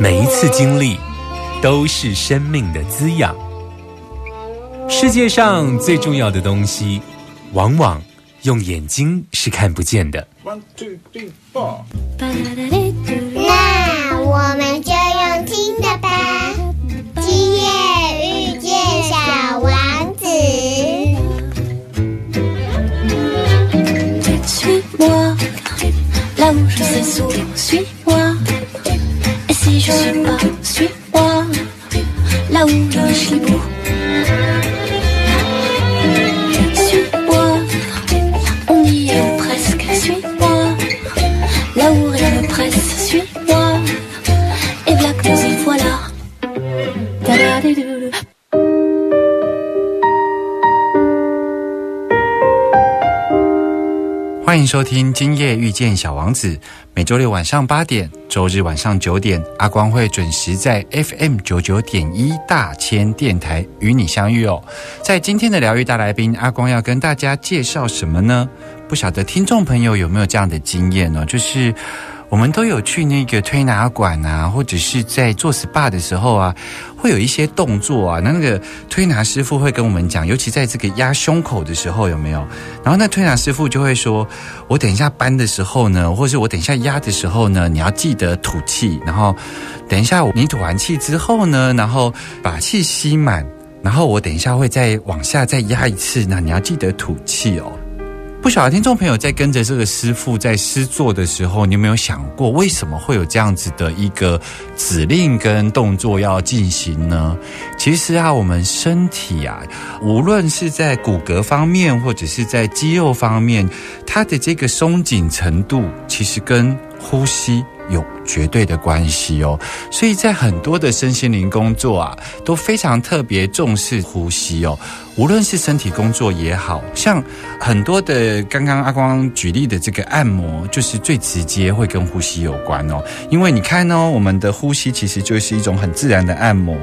每一次经历都是生命的滋养。世界上最重要的东西，往往用眼睛是看不见的。One two three four。那我们就用听的吧。今夜遇见小王子。Suis-moi, là où je sais sourire, suis-moi. Suis pas, suis-moi, là où je suis beau. 收听《今夜遇见小王子》，每周六晚上八点，周日晚上九点，阿光会准时在 FM 九九点一大千电台与你相遇哦。在今天的疗愈大来宾，阿光要跟大家介绍什么呢？不晓得听众朋友有没有这样的经验呢？就是。我们都有去那个推拿馆啊，或者是在做 SPA 的时候啊，会有一些动作啊。那那个推拿师傅会跟我们讲，尤其在这个压胸口的时候，有没有？然后那推拿师傅就会说：“我等一下搬的时候呢，或是我等一下压的时候呢，你要记得吐气。然后等一下你吐完气之后呢，然后把气吸满。然后我等一下会再往下再压一次，那你要记得吐气哦。”不晓得听众朋友在跟着这个师傅在师作的时候，你有没有想过，为什么会有这样子的一个指令跟动作要进行呢？其实啊，我们身体啊，无论是在骨骼方面，或者是在肌肉方面，它的这个松紧程度，其实跟呼吸有绝对的关系哦。所以在很多的身心灵工作啊，都非常特别重视呼吸哦。无论是身体工作也好像很多的刚刚阿光举例的这个按摩，就是最直接会跟呼吸有关哦。因为你看哦，我们的呼吸其实就是一种很自然的按摩。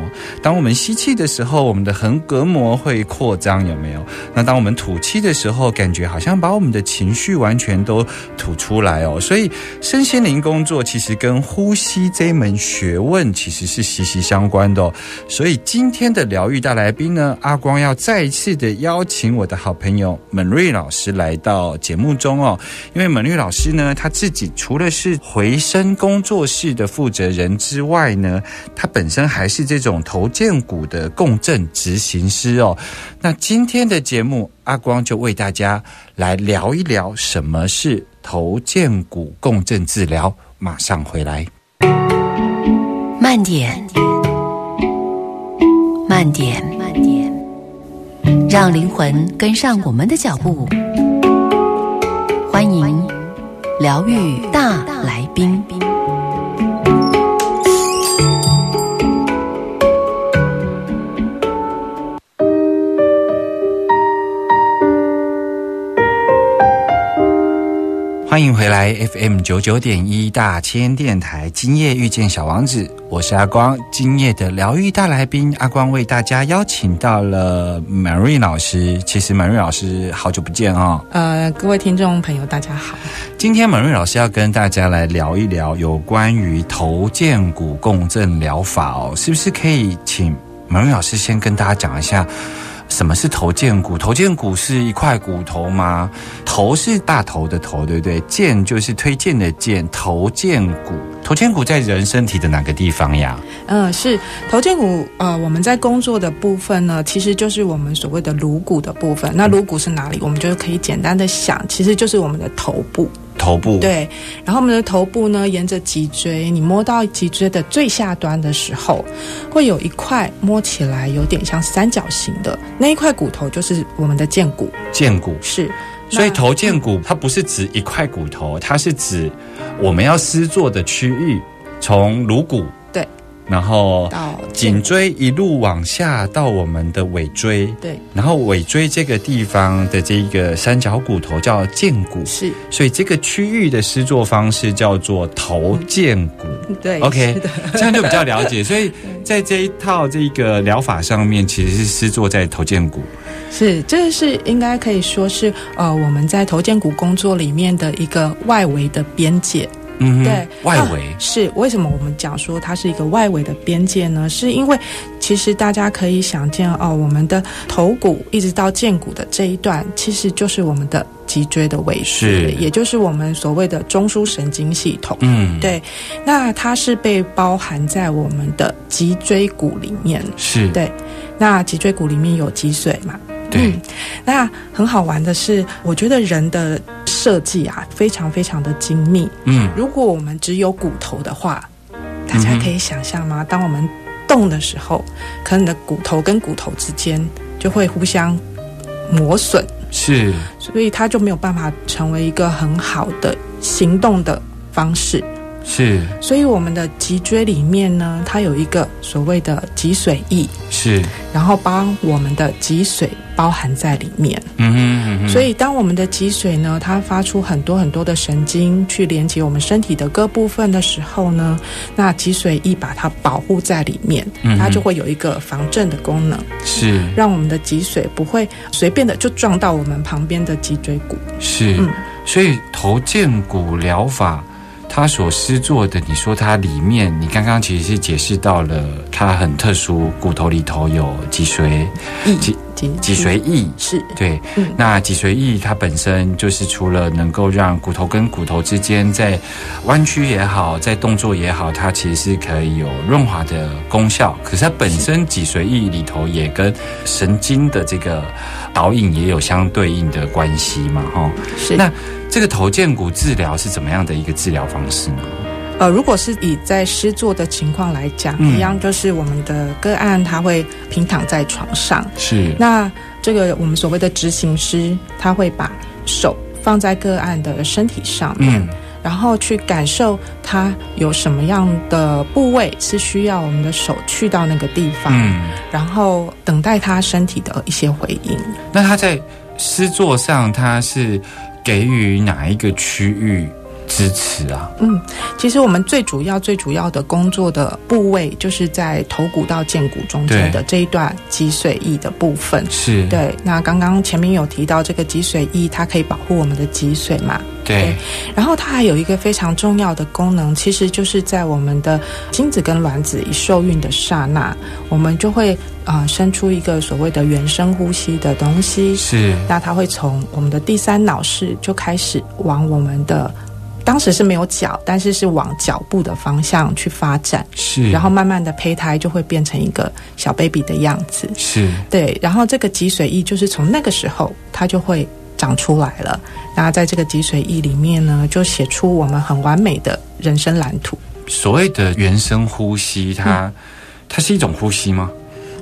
当我们吸气的时候，我们的横膈膜会扩张，有没有？那当我们吐气的时候，感觉好像把我们的情绪完全都吐出来哦。所以身心灵工作其实跟呼吸这一门学问其实是息息相关的哦。所以今天的疗愈大来宾呢，阿光要再一次的邀请我的好朋友门瑞老师来到节目中哦，因为门瑞老师呢，他自己除了是回声工作室的负责人之外呢，他本身还是这种头肩骨的共振执行师哦。那今天的节目，阿光就为大家来聊一聊什么是头肩骨共振治疗。马上回来，慢点，慢点，慢点，让灵魂跟上我们的脚步。欢迎疗愈大来宾。欢迎回来 FM 九九点一大千电台，今夜遇见小王子，我是阿光。今夜的疗愈大来宾，阿光为大家邀请到了 Mary 老师。其实 Mary 老师好久不见哦。呃，各位听众朋友，大家好。今天 Mary 老师要跟大家来聊一聊有关于头肩骨共振疗法哦，是不是可以请 Mary 老师先跟大家讲一下？什么是头荐骨？头荐骨是一块骨头吗？头是大头的头，对不对？荐就是推荐的荐，头荐骨。头荐骨在人身体的哪个地方呀？嗯，是头肩骨。呃，我们在工作的部分呢，其实就是我们所谓的颅骨的部分。那颅骨是哪里？我们就可以简单的想，其实就是我们的头部。头部。对，然后我们的头部呢，沿着脊椎，你摸到脊椎的最下端的时候，会有一块摸起来有点像三角形的那一块骨头，就是我们的剑骨。剑骨是，所以那头剑骨它不是指一块骨头，它是指我们要施作的区域，从颅骨对，然后到颈椎一路往下到我们的尾椎，对然后尾椎这个地方的这一个三角骨头叫荐骨，是，所以这个区域的施作方式叫做头荐骨。对 OK，这样就比较了解。所以在这一套这个疗法上面，其实是施作在头荐骨。是，这个是应该可以说是呃我们在头肩骨工作里面的一个外围的边界。嗯，对，外围那是为什么我们讲说它是一个外围的边界呢？是因为其实大家可以想见哦，我们的头骨一直到肩骨的这一段，其实就是我们的脊椎的位置，也就是我们所谓的中枢神经系统。嗯，对，那它是被包含在我们的脊椎骨里面。是，对，那脊椎骨里面有脊髓嘛？对嗯，那很好玩的是，我觉得人的设计啊，非常非常的精密。嗯，如果我们只有骨头的话，大家可以想象吗？当我们动的时候，可能你的骨头跟骨头之间就会互相磨损，是，所以它就没有办法成为一个很好的行动的方式。是，所以我们的脊椎里面呢，它有一个所谓的脊髓翼，是，然后把我们的脊髓包含在里面。嗯哼嗯哼，所以，当我们的脊髓呢，它发出很多很多的神经去连接我们身体的各部分的时候呢，那脊髓翼把它保护在里面，嗯它就会有一个防震的功能，是。让我们的脊髓不会随便的就撞到我们旁边的脊椎骨。是，嗯。所以头肩骨疗法。它所施作的，你说它里面，你刚刚其实是解释到了，它很特殊，骨头里头有脊髓、脊脊脊髓翼，是对，嗯那脊髓翼它本身就是除了能够让骨头跟骨头之间在弯曲也好，在动作也好，它其实是可以有润滑的功效。可是它本身脊髓翼里头也跟神经的这个导引也有相对应的关系嘛，哈。是那这个头肩骨治疗是怎么样的一个治疗方式呢？呃，如果是以在施作的情况来讲，嗯。一样就是我们的个案他会平躺在床上，是。那这个我们所谓的执行师，他会把手放在个案的身体上面，嗯。然后去感受他有什么样的部位是需要我们的手去到那个地方，嗯，然后等待他身体的一些回应。那他在施作上，他是给予哪一个区域支持啊？嗯，其实我们最主要、最主要的工作的部位，就是在头骨到剑骨中间的这一段脊髓翼的部分。是，对，那刚刚前面有提到这个脊髓翼，它可以保护我们的脊髓嘛？对，然后它还有一个非常重要的功能，其实就是在我们的精子跟卵子一受孕的刹那，我们就会啊、呃生出一个所谓的原生呼吸的东西。是，那它会从我们的第三脑室就开始往我们的。当时是没有脚，但是是往脚部的方向去发展，是，然后慢慢的胚胎就会变成一个小 baby 的样子。是，对，然后这个脊髓液就是从那个时候它就会长出来了。那在这个脊髓翼里面呢，就写出我们很完美的人生蓝图。所谓的原生呼吸，它、嗯它是一种呼吸吗？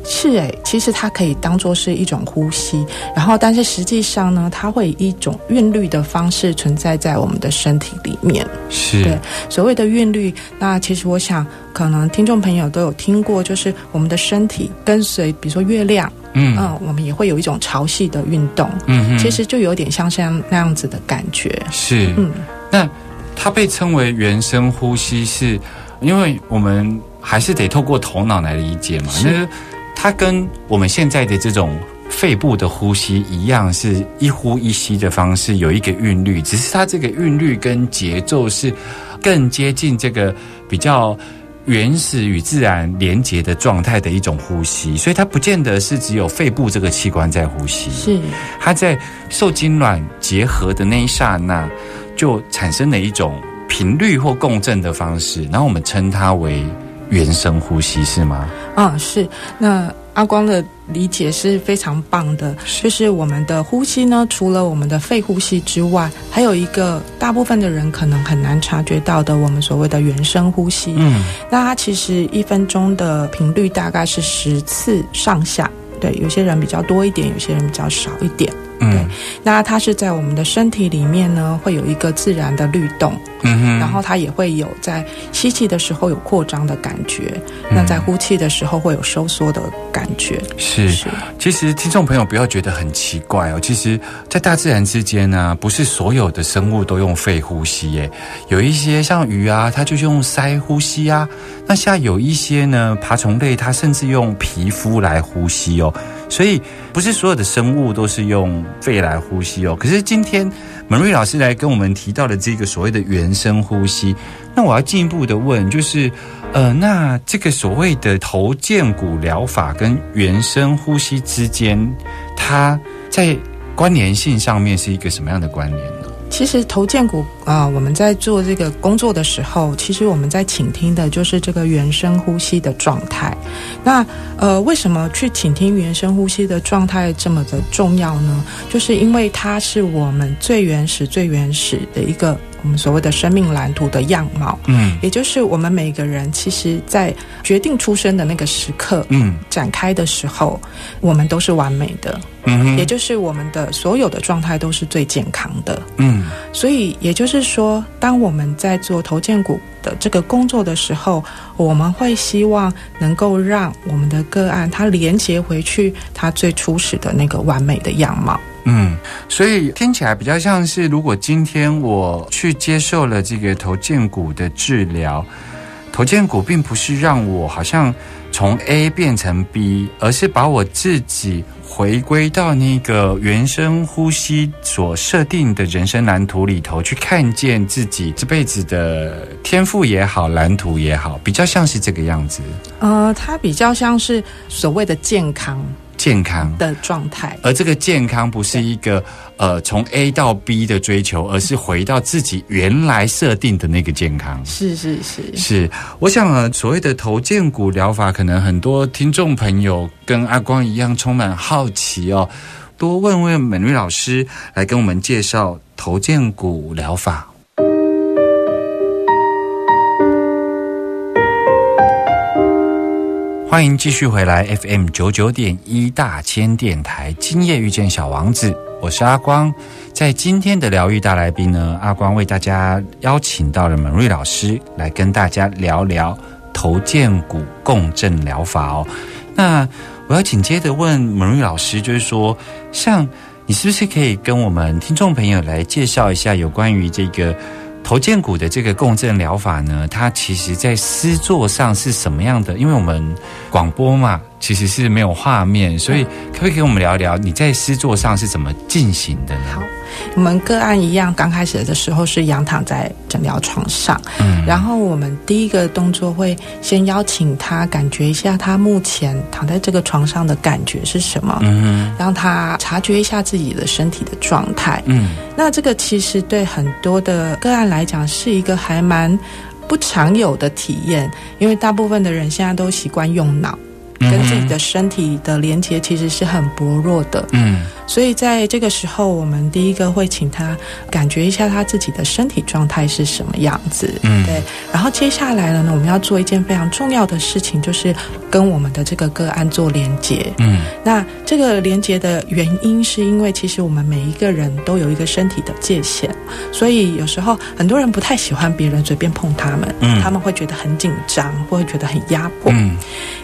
是诶，其实它可以当做是一种呼吸，然后但是实际上呢，它会以一种韵律的方式存在在我们的身体里面。是，对所谓的韵律，那其实我想，可能听众朋友都有听过，就是我们的身体跟随，比如说月亮，嗯嗯，我们也会有一种潮汐的运动，嗯嗯其实就有点像像那样子的感觉。是，嗯，那它被称为原生呼吸是，因为我们还是得透过头脑来理解嘛。是那它跟我们现在的这种肺部的呼吸一样，是一呼一吸的方式，有一个韵律，只是它这个韵律跟节奏是更接近这个比较原始与自然连接的状态的一种呼吸，所以它不见得是只有肺部这个器官在呼吸，是它在受精卵结合的那一刹那，就产生了一种频率或共振的方式，然后我们称它为原生呼吸，是吗？啊，是。那阿光的理解是非常棒的，就是我们的呼吸呢，除了我们的肺呼吸之外，还有一个大部分的人可能很难察觉到的，我们所谓的原生呼吸。嗯，那它其实一分钟的频率大概是十次上下，对，有些人比较多一点，有些人比较少一点。嗯。那它是在我们的身体里面呢，会有一个自然的律动，嗯，然后它也会有在吸气的时候有扩张的感觉，那在呼气的时候会有收缩的感觉。是。是其实听众朋友不要觉得很奇怪哦，其实，在大自然之间呢，不是所有的生物都用肺呼吸耶，有一些像鱼啊，它就是用鳃呼吸啊。那像有一些呢，爬虫类它甚至用皮肤来呼吸哦。所以不是所有的生物都是用肺来呼吸哦。可是今天门瑞老师来跟我们提到的这个所谓的原生呼吸，那我要进一步的问，就是呃，那这个所谓的头剑骨疗法跟原生呼吸之间，它在关联性上面是一个什么样的关联？其实头建骨啊、我们在做这个工作的时候，其实我们在倾听的就是这个原生呼吸的状态。那呃，为什么去倾听原生呼吸的状态这么的重要呢？就是因为它是我们最原始、最原始的一个我们所谓的生命蓝图的样貌。嗯也就是我们每个人其实，在决定出生的那个时刻嗯展开的时候，我们都是完美的，嗯哼也就是我们的所有的状态都是最健康的。嗯所以也就是说，当我们在做头肩骨的这个工作的时候，我们会希望能够让我们的个案它连接回去它最初始的那个完美的样貌。嗯，所以听起来比较像是，如果今天我去接受了这个头肩骨的治疗，头肩骨并不是让我好像从 A 变成 B，而是把我自己回归到那个原生呼吸所设定的人生蓝图里头，去看见自己这辈子的天赋也好，蓝图也好，比较像是这个样子，呃，它比较像是所谓的健康。健康。的状态。而这个健康不是一个呃从 A 到 B 的追求，而是回到自己原来设定的那个健康。是是是，是，我想啊，所谓的头肩骨疗法，可能很多听众朋友跟阿光一样充满好奇哦。多问问美瑞老师来跟我们介绍头肩骨疗法。欢迎继续回来 FM 九九点一大千电台，今夜遇见小王子，我是阿光。在今天的疗愈大来宾呢，阿光为大家邀请到了门瑞老师来跟大家聊聊头肩骨共振疗法哦。那我要紧接着问门瑞老师，就是说，像你是不是可以跟我们听众朋友来介绍一下有关于这个头肩骨的这个共振疗法呢？它其实在诗作上是什么样的？因为我们广播嘛，其实是没有画面，所以可不可以跟我们聊聊你在诗作上是怎么进行的呢？好我们个案一样，刚开始的时候是仰躺在诊疗床上，嗯。然后我们第一个动作会先邀请他感觉一下他目前躺在这个床上的感觉是什么，嗯。让他察觉一下自己的身体的状态。嗯。那这个其实对很多的个案来讲是一个还蛮不常有的体验，因为大部分的人现在都习惯用脑，嗯跟自己的身体的连接其实是很薄弱的。嗯所以在这个时候，我们第一个会请他感觉一下他自己的身体状态是什么样子，嗯对。然后接下来了呢，我们要做一件非常重要的事情，就是跟我们的这个个案做连接。嗯那这个连接的原因，是因为其实我们每一个人都有一个身体的界限，所以有时候很多人不太喜欢别人随便碰他们，嗯他们会觉得很紧张，或会觉得很压迫。嗯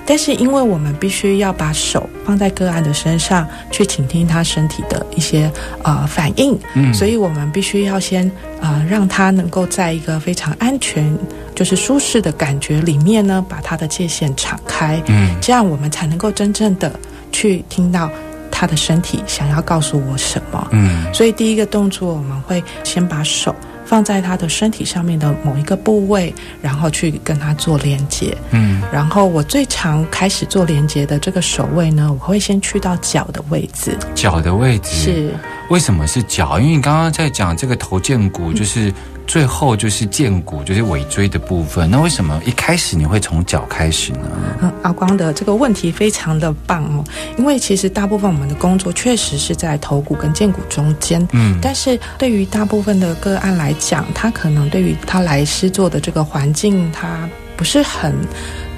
但是因为我们必须要把手放在个案的身上，去倾听他身体的一些呃反应，嗯。所以我们必须要先呃让他能够在一个非常安全，就是舒适的感觉里面呢，把他的界限敞开，嗯。这样我们才能够真正的去听到他的身体想要告诉我什么。嗯。所以第一个动作，我们会先把手放在他的身体上面的某一个部位，然后去跟他做连接。嗯。然后我最常开始做连接的这个手位呢，我会先去到脚的位置，脚的位置。是。为什么是脚？因为你刚刚在讲这个头肩骨，就是最后就是荐骨，就是尾椎的部分。那为什么一开始你会从脚开始呢？嗯，阿光的这个问题非常的棒哦，因为其实大部分我们的工作确实是在头骨跟荐骨中间，嗯但是对于大部分的个案来讲，他可能对于他来师做的这个环境，他不是很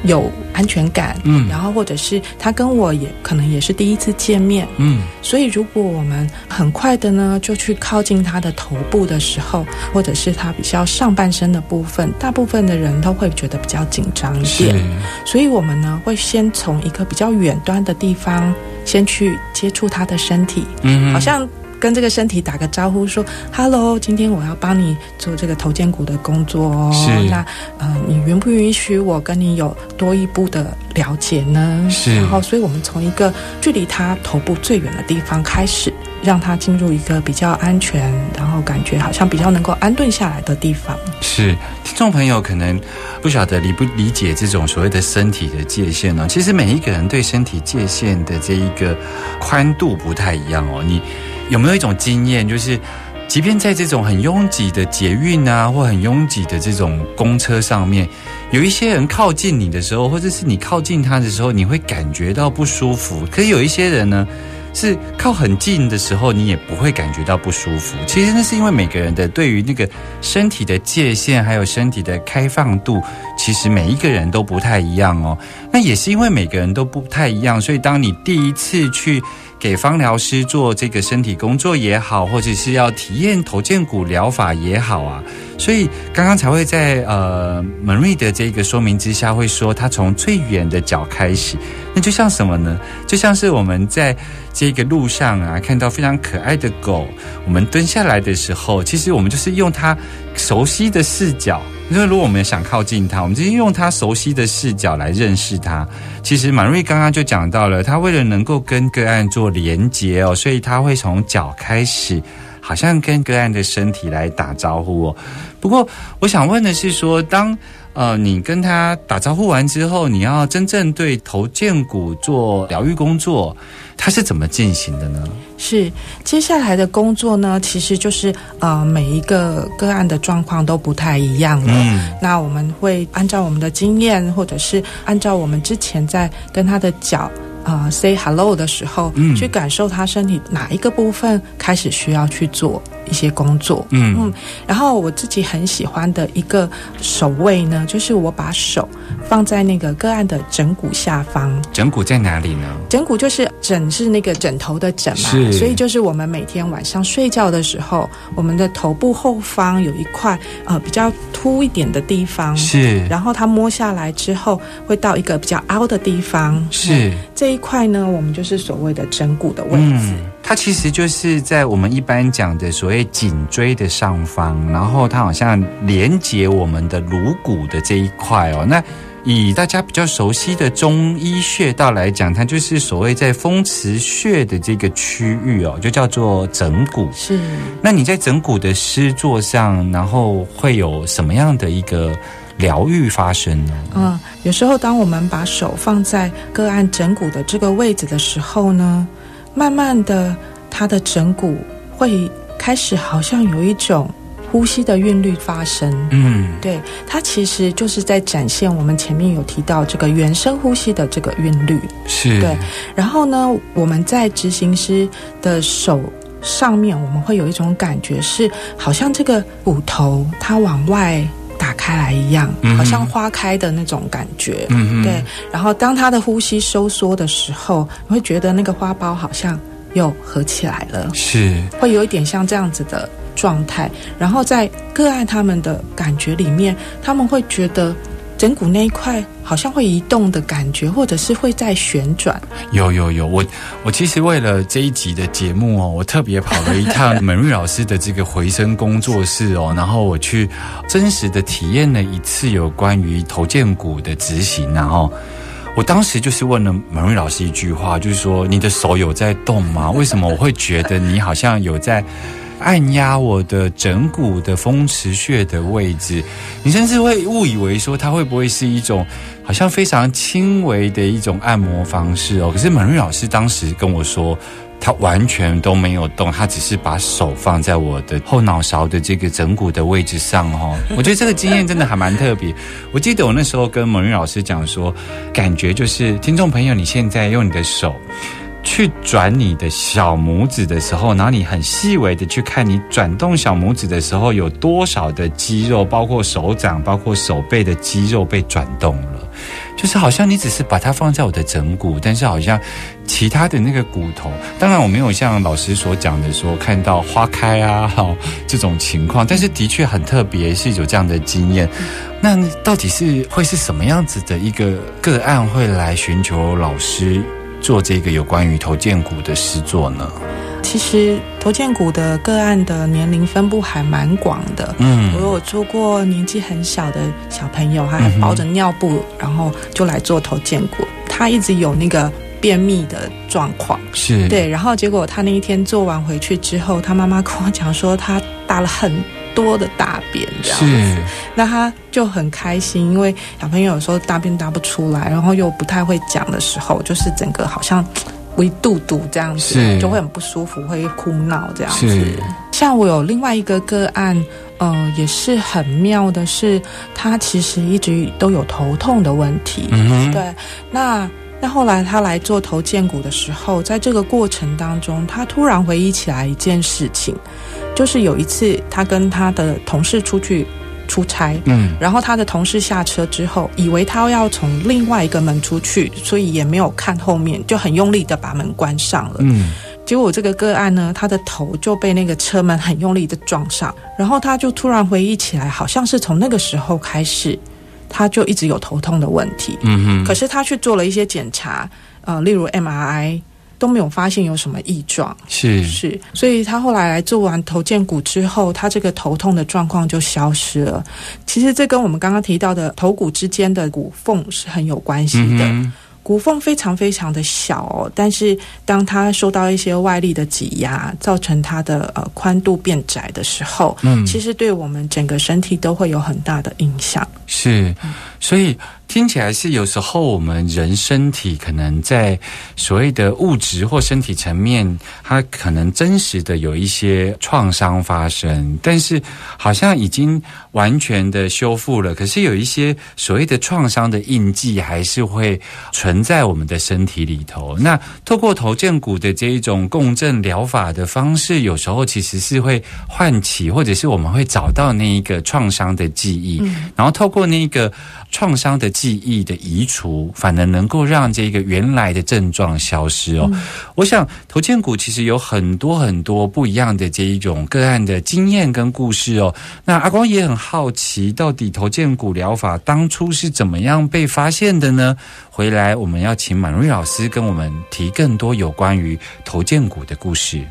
有安全感，嗯。然后或者是他跟我也可能也是第一次见面，嗯。所以如果我们很快的呢就去靠近他的头部的时候，或者是他比较上半身的部分，大部分的人都会觉得比较紧张一是。点。所以我们呢会先从一个比较远端的地方先去接触他的身体，嗯好像跟这个身体打个招呼，说 “hello”，今天我要帮你做这个头肩骨的工作哦。是那呃，你允不允许我跟你有多一步的了解呢？是然后，所以我们从一个距离他头部最远的地方开始，让他进入一个比较安全，然后感觉好像比较能够安顿下来的地方。是，听众朋友可能不晓得理不理解这种所谓的身体的界限呢、其实每一个人对身体界限的这一个宽度不太一样哦。你有没有一种经验，就是即便在这种很拥挤的捷运啊，或很拥挤的这种公车上面，有一些人靠近你的时候，或者是你靠近他的时候，你会感觉到不舒服。可是有一些人呢，是靠很近的时候，你也不会感觉到不舒服。其实那是因为每个人的对于那个身体的界限，还有身体的开放度，其实每一个人都不太一样哦。那也是因为每个人都不太一样，所以当你第一次去给芳疗师做这个身体工作也好，或者是要体验头肩骨疗法也好啊，所以刚刚才会在呃门瑞的这个说明之下，会说他从最远的脚开始，那就像什么呢？就像是我们在这个路上啊，看到非常可爱的狗，我们蹲下来的时候，其实我们就是用它熟悉的视角。因为如果我们想靠近他，我们就是用他熟悉的视角来认识他。其实马瑞刚刚就讲到了，他为了能够跟个案做连接哦，所以他会从脚开始，好像跟个案的身体来打招呼哦。不过我想问的是说，当呃你跟他打招呼完之后，你要真正对头肩骨做疗愈工作，它是怎么进行的呢？是接下来的工作呢，其实就是呃每一个个案的状况都不太一样了。嗯那我们会按照我们的经验，或者是按照我们之前在跟他的脚。呃，say hello 的时候，嗯。去感受他身体哪一个部分开始需要去做一些工作，嗯。嗯，然后我自己很喜欢的一个手位呢，就是我把手放在那个个案的枕骨下方，枕骨在哪里呢？枕骨就是枕是那个枕头的枕嘛，所以就是我们每天晚上睡觉的时候，我们的头部后方有一块呃比较凸一点的地方，是。然后它摸下来之后会到一个比较凹的地方，是。嗯这一块呢，我们就是所谓的枕骨的位置。嗯，它其实就是在我们一般讲的所谓颈椎的上方，然后它好像连接我们的颅骨的这一块哦。那以大家比较熟悉的中医穴道来讲，它就是所谓在风池穴的这个区域哦，就叫做枕骨。是那你在枕骨的施作上，然后会有什么样的一个疗愈发生呢？嗯，有时候当我们把手放在个案枕骨的这个位置的时候呢，慢慢的，它的枕骨会开始好像有一种呼吸的韵律发生。嗯，对，它其实就是在展现我们前面有提到这个原生呼吸的这个韵律。是，对然后呢，我们在执行师的手上面，我们会有一种感觉是，好像这个骨头它往外打开来一样，好像花开的那种感觉。嗯对，然后当他的呼吸收缩的时候，你会觉得那个花苞好像又合起来了，是，会有一点像这样子的状态。然后在个案他们的感觉里面，他们会觉得枕骨那一块好像会移动的感觉，或者是会在旋转。有有有，我我其实为了这一集的节目哦，我特别跑了一趟 美瑞老师的这个回声工作室哦，然后我去真实的体验了一次有关于头肩骨的执行，然后。我当时就是问了门瑞老师一句话，就是说你的手有在动吗？为什么我会觉得你好像有在按压我的枕骨的风池穴的位置，你甚至会误以为说它会不会是一种好像非常轻微的一种按摩方式哦。可是满瑞老师当时跟我说。他完全都没有动，他只是把手放在我的后脑勺的这个枕骨的位置上哦。我觉得这个经验真的还蛮特别。我记得我那时候跟蒙玉老师讲说，感觉就是听众朋友，你现在用你的手去转你的小拇指的时候，然后你很细微的去看你转动小拇指的时候有多少的肌肉，包括手掌、包括手背的肌肉被转动了。就是好像你只是把它放在我的枕骨，但是好像其他的那个骨头，当然我没有像老师所讲的说看到花开啊，哈这种情况，但是的确很特别，是有这样的经验。那到底是会是什么样子的一个个案会来寻求老师做这个有关于头肩骨的诗作呢？其实头肩骨的个案的年龄分布还蛮广的。嗯，我有做过年纪很小的小朋友，他还包着尿布，然后就来做头肩骨。他一直有那个便秘的状况，是对。然后结果他那一天做完回去之后，他妈妈跟我讲说，他大了很多的大便，这样子。那他就很开心，因为小朋友有时候大便大不出来，然后又不太会讲的时候，就是整个好像。微肚肚这样子，就会很不舒服，会哭闹这样子。像我有另外一个个案，嗯，也是很妙的，是他其实一直都有头痛的问题。嗯对，那那后来他来做头肩骨的时候，在这个过程当中，他突然回忆起来一件事情，就是有一次他跟他的同事出去。出差，嗯，然后他的同事下车之后，以为他要从另外一个门出去，所以也没有看后面，就很用力的把门关上了，嗯，结果这个个案呢，他的头就被那个车门很用力的撞上，然后他就突然回忆起来，好像是从那个时候开始，他就一直有头痛的问题，嗯哼，可是他去做了一些检查，呃，例如 MRI。都没有发现有什么异状，是是，所以他后来来做完头肩骨之后，他这个头痛的状况就消失了。其实这跟我们刚刚提到的头骨之间的骨缝是很有关系的。骨缝非常非常的小，哦，但是当它受到一些外力的挤压，造成它的呃宽度变窄的时候，嗯，其实对我们整个身体都会有很大的影响。是，所以。听起来是有时候我们人身体可能在所谓的物质或身体层面，它可能真实的有一些创伤发生，但是好像已经完全的修复了。可是有一些所谓的创伤的印记还是会存在我们的身体里头。那透过头肩骨的这一种共振疗法的方式，有时候其实是会唤起，或者是我们会找到那一个创伤的记忆，然后透过那个。创伤的记忆的移除，反而能够让这个原来的症状消失哦。我想头肩骨其实有很多很多不一样的这一种个案的经验跟故事哦。那阿光也很好奇，到底头肩骨疗法当初是怎么样被发现的呢？回来我们要请满瑞老师跟我们提更多有关于头肩骨的故事。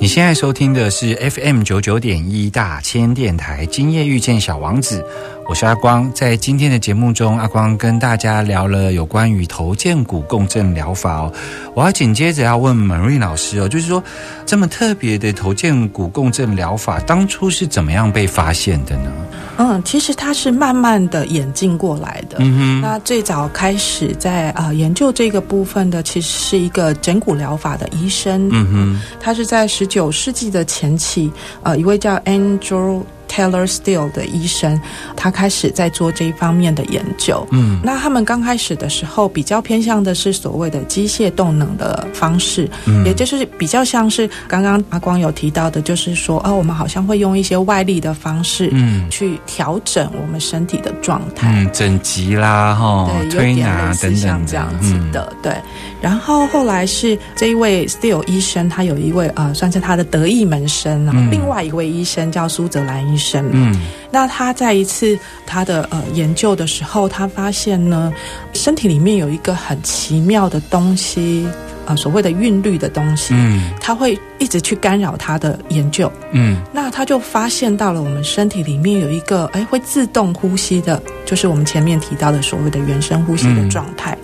你现在收听的是 FM 九九点一大千电台，今夜遇见小王子。我是阿光，在今天的节目中，阿光跟大家聊了有关于头肩骨共振疗法哦。我要紧接着要问 Marie 老师哦，就是说这么特别的头肩骨共振疗法，当初是怎么样被发现的呢？嗯，其实它是慢慢的演进过来的。嗯哼，那最早开始在啊研究这个部分的，其实是一个整骨疗法的医生。嗯哼，他是在十九世纪的前期，呃，一位叫 Andrew。Taylor Steele 的医生，他开始在做这一方面的研究。嗯，那他们刚开始的时候，比较偏向的是所谓的机械动能的方式，嗯，也就是比较像是刚刚阿光有提到的，就是说，哦，我们好像会用一些外力的方式，嗯，去调整我们身体的状态，嗯，整脊啦，哈，对，有点类似像这样子的，对。然后后来是这一位 Steele 医生，他有一位呃，算是他的得意门生啊，另外一位医生叫苏泽兰医生。嗯，那他在一次他的呃研究的时候，他发现呢，身体里面有一个很奇妙的东西，呃，所谓的韵律的东西，嗯，他会一直去干扰他的研究，嗯，那他就发现到了我们身体里面有一个哎会自动呼吸的，就是我们前面提到的所谓的原生呼吸的状态。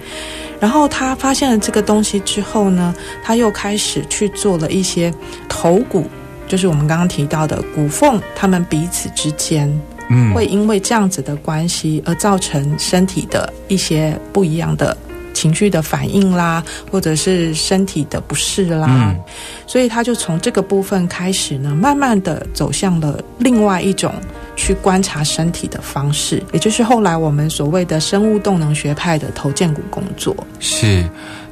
然后他发现了这个东西之后呢，他又开始去做了一些头骨，就是我们刚刚提到的骨缝，他们彼此之间嗯会因为这样子的关系而造成身体的一些不一样的情绪的反应啦，或者是身体的不适啦。嗯所以他就从这个部分开始呢，慢慢的走向了另外一种去观察身体的方式，也就是后来我们所谓的生物动能学派的头肩骨工作。是。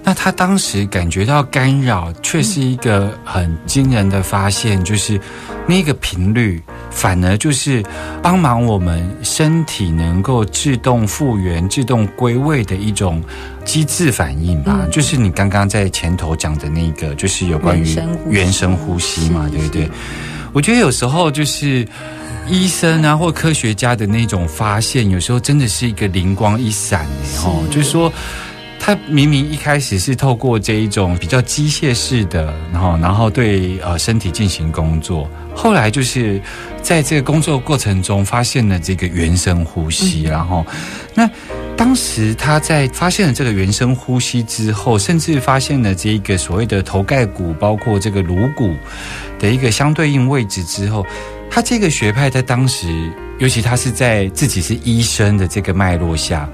那他当时感觉到干扰，却是一个很惊人的发现，就是那个频率反而就是帮忙我们身体能够自动复原、自动归位的一种机制反应吧。嗯就是你刚刚在前头讲的那个，就是有关于原生呼吸嘛，对不对？我觉得有时候就是医生啊或科学家的那种发现，有时候真的是一个灵光一闪哎哦，就是说。他明明一开始是透过这一种比较机械式的，然后然后对呃身体进行工作，后来就是在这个工作过程中发现了这个原生呼吸，然后那当时他在发现了这个原生呼吸之后，甚至发现了这一个所谓的头盖骨，包括这个颅骨的一个相对应位置之后，他这个学派在当时，尤其他是在自己是医生的这个脉络下，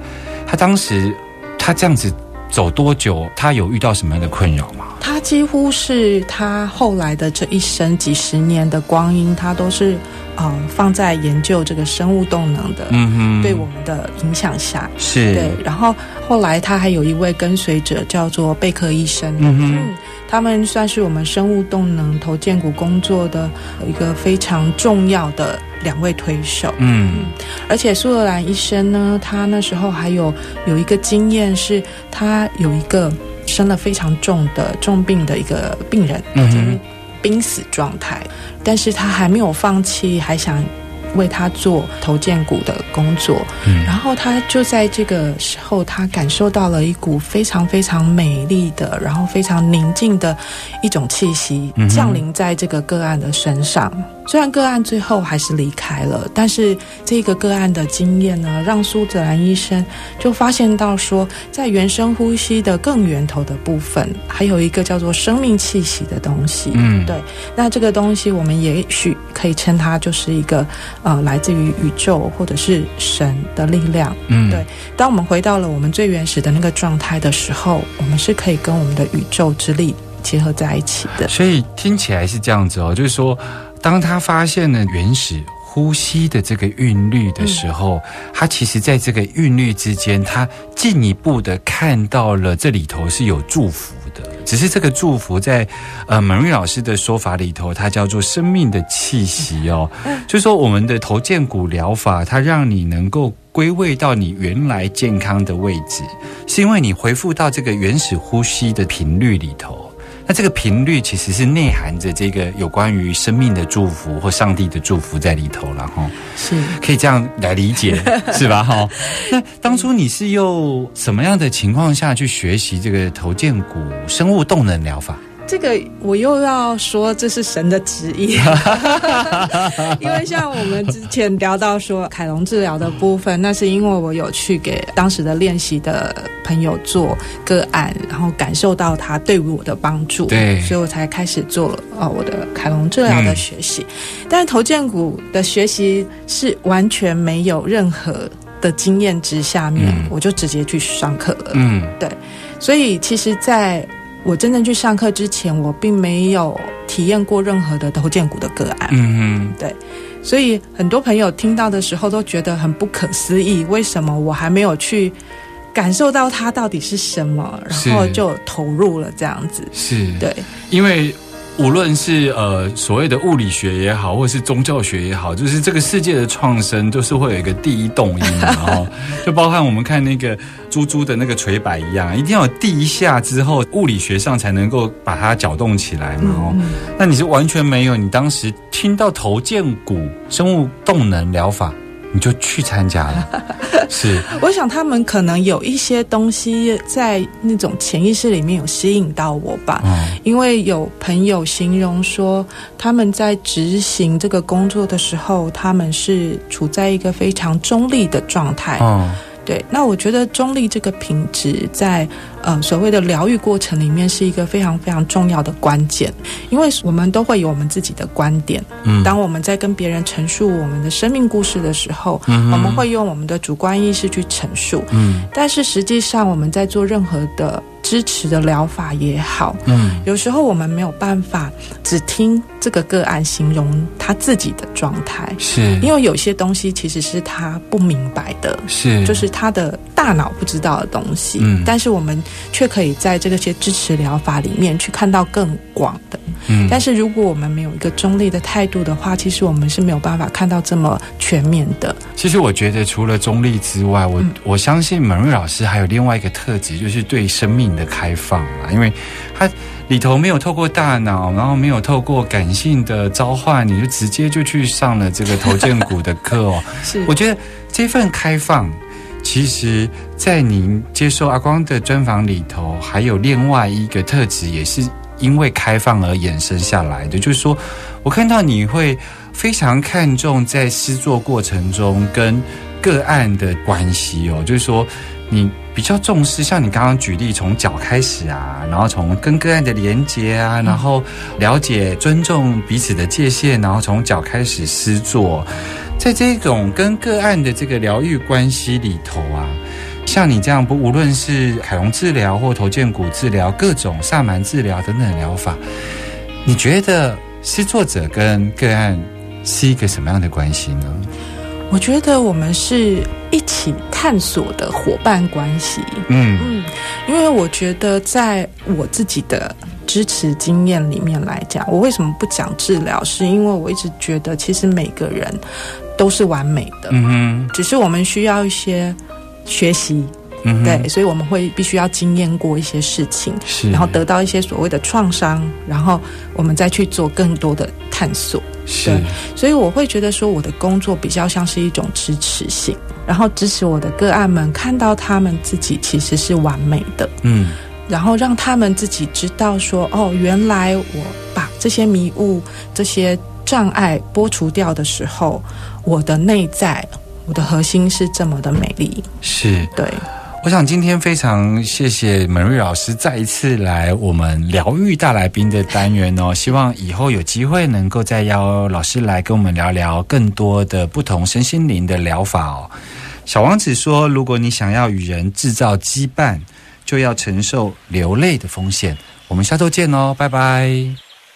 他当时他这样子走多久，他有遇到什么样的困扰吗？他几乎是他后来的这一生几十年的光阴，他都是嗯放在研究这个生物动能的、嗯哼。对我们的影响下。是。对，然后后来他还有一位跟随者叫做贝克医生，嗯哼他们算是我们生物动能头建骨工作的一个非常重要的两位推手。嗯而且苏格兰医生呢，他那时候还有有一个经验是，他有一个生了非常重的重病的一个病人，嗯濒死状态，但是他还没有放弃，还想为他做头建股的工作。嗯然后他就在这个时候，他感受到了一股非常非常美丽的，然后非常宁静的一种气息降临在这个个案的身上。虽然个案最后还是离开了，但是这个个案的经验呢，让苏泽兰医生就发现到说，在原生呼吸的更源头的部分，还有一个叫做生命气息的东西。嗯对。那这个东西，我们也许可以称它就是一个呃，来自于宇宙或者是神的力量。嗯对当我们回到了我们最原始的那个状态的时候，我们是可以跟我们的宇宙之力结合在一起的。所以听起来是这样子哦，就是说，当他发现了原始呼吸的这个韵律的时候，他其实在这个韵律之间，他进一步的看到了这里头是有祝福的。只是这个祝福在呃蒙瑞老师的说法里头，它叫做生命的气息哦，就是说我们的头肩骨疗法，它让你能够归位到你原来健康的位置，是因为你回复到这个原始呼吸的频率里头。那这个频率其实是内含着这个有关于生命的祝福或上帝的祝福在里头了哈，是。可以这样来理解 是吧哈？那当初你是用什么样的情况下去学习这个头肩骨生物动能疗法？这个我又要说，这是神的旨意，因为像我们之前聊到说凯龙治疗的部分，那是因为我有去给当时的练习的朋友做个案，然后感受到他对于我的帮助，对。所以我才开始做了呃我的凯龙治疗的学习。但是头肩骨的学习是完全没有任何的经验之下面，嗯。我就直接去上课了。嗯。对。所以其实，在我真正去上课之前，我并没有体验过任何的头建骨的个案。嗯嗯，对。所以很多朋友听到的时候都觉得很不可思议，为什么我还没有去感受到它到底是什么，然后就投入了这样子。是。对，因为无论是呃所谓的物理学也好，或者是宗教学也好，就是这个世界的创生都是会有一个第一动因，然后 就包含我们看那个猪猪的那个垂摆一样，一定要有第一下之后，物理学上才能够把它搅动起来嘛。哦，那你是完全没有，你当时听到头肩骨生物动能疗法，你就去参加了，是我想他们可能有一些东西在那种潜意识里面有吸引到我吧。嗯因为有朋友形容说，他们在执行这个工作的时候，他们是处在一个非常中立的状态。哦对，那我觉得中立这个品质在呃所谓的疗愈过程里面是一个非常非常重要的关键，因为我们都会有我们自己的观点。嗯当我们在跟别人陈述我们的生命故事的时候，嗯我们会用我们的主观意识去陈述，嗯但是实际上我们在做任何的支持的疗法也好，嗯。有时候我们没有办法只听这个个案形容他自己的状态，是。因为有些东西其实是他不明白的，是。就是他的大脑不知道的东西，嗯。但是我们却可以在这个些支持疗法里面去看到更广的。嗯。但是如果我们没有一个中立的态度的话，其实我们是没有办法看到这么全面的。其实我觉得，除了中立之外，我、嗯。我相信门瑞老师还有另外一个特质，就是对生命的开放啊。因为它里头没有透过大脑，然后没有透过感性的召唤，你就直接就去上了这个头剑骨的课哦。是我觉得这份开放，其实在您接受阿光的专访里头，还有另外一个特质，也是因为开放而衍生下来的。就是说我看到你会非常看重在诗作过程中跟个案的关系哦，就是说你比较重视，像你刚刚举例，从脚开始啊，然后从跟个案的连接啊，然后了解、尊重彼此的界限，然后从脚开始施作。在这种跟个案的这个疗愈关系里头啊，像你这样不，无论是凯龙治疗或头肩骨治疗，各种萨满治疗等等疗法，你觉得施作者跟个案是一个什么样的关系呢？我觉得我们是一起探索的伙伴关系。嗯嗯，因为我觉得在我自己的支持经验里面来讲，我为什么不讲治疗？是因为我一直觉得，其实每个人都是完美的，嗯只是我们需要一些学习，嗯对，，所以我们会必须要经验过一些事情，是，然后得到一些所谓的创伤，然后我们再去做更多的探索。是，所以我会觉得说，我的工作比较像是一种支持性，然后支持我的个案们看到他们自己其实是完美的，嗯然后让他们自己知道说，哦，原来我把这些迷雾、这些障碍剥除掉的时候，我的内在、我的核心是这么的美丽。是。对，我想今天非常谢谢门瑞老师再一次来我们疗愈大来宾的单元哦，希望以后有机会能够再邀老师来跟我们聊聊更多的不同身心灵的疗法哦。小王子说，如果你想要与人制造羁绊，就要承受流泪的风险。我们下周见哦，拜拜。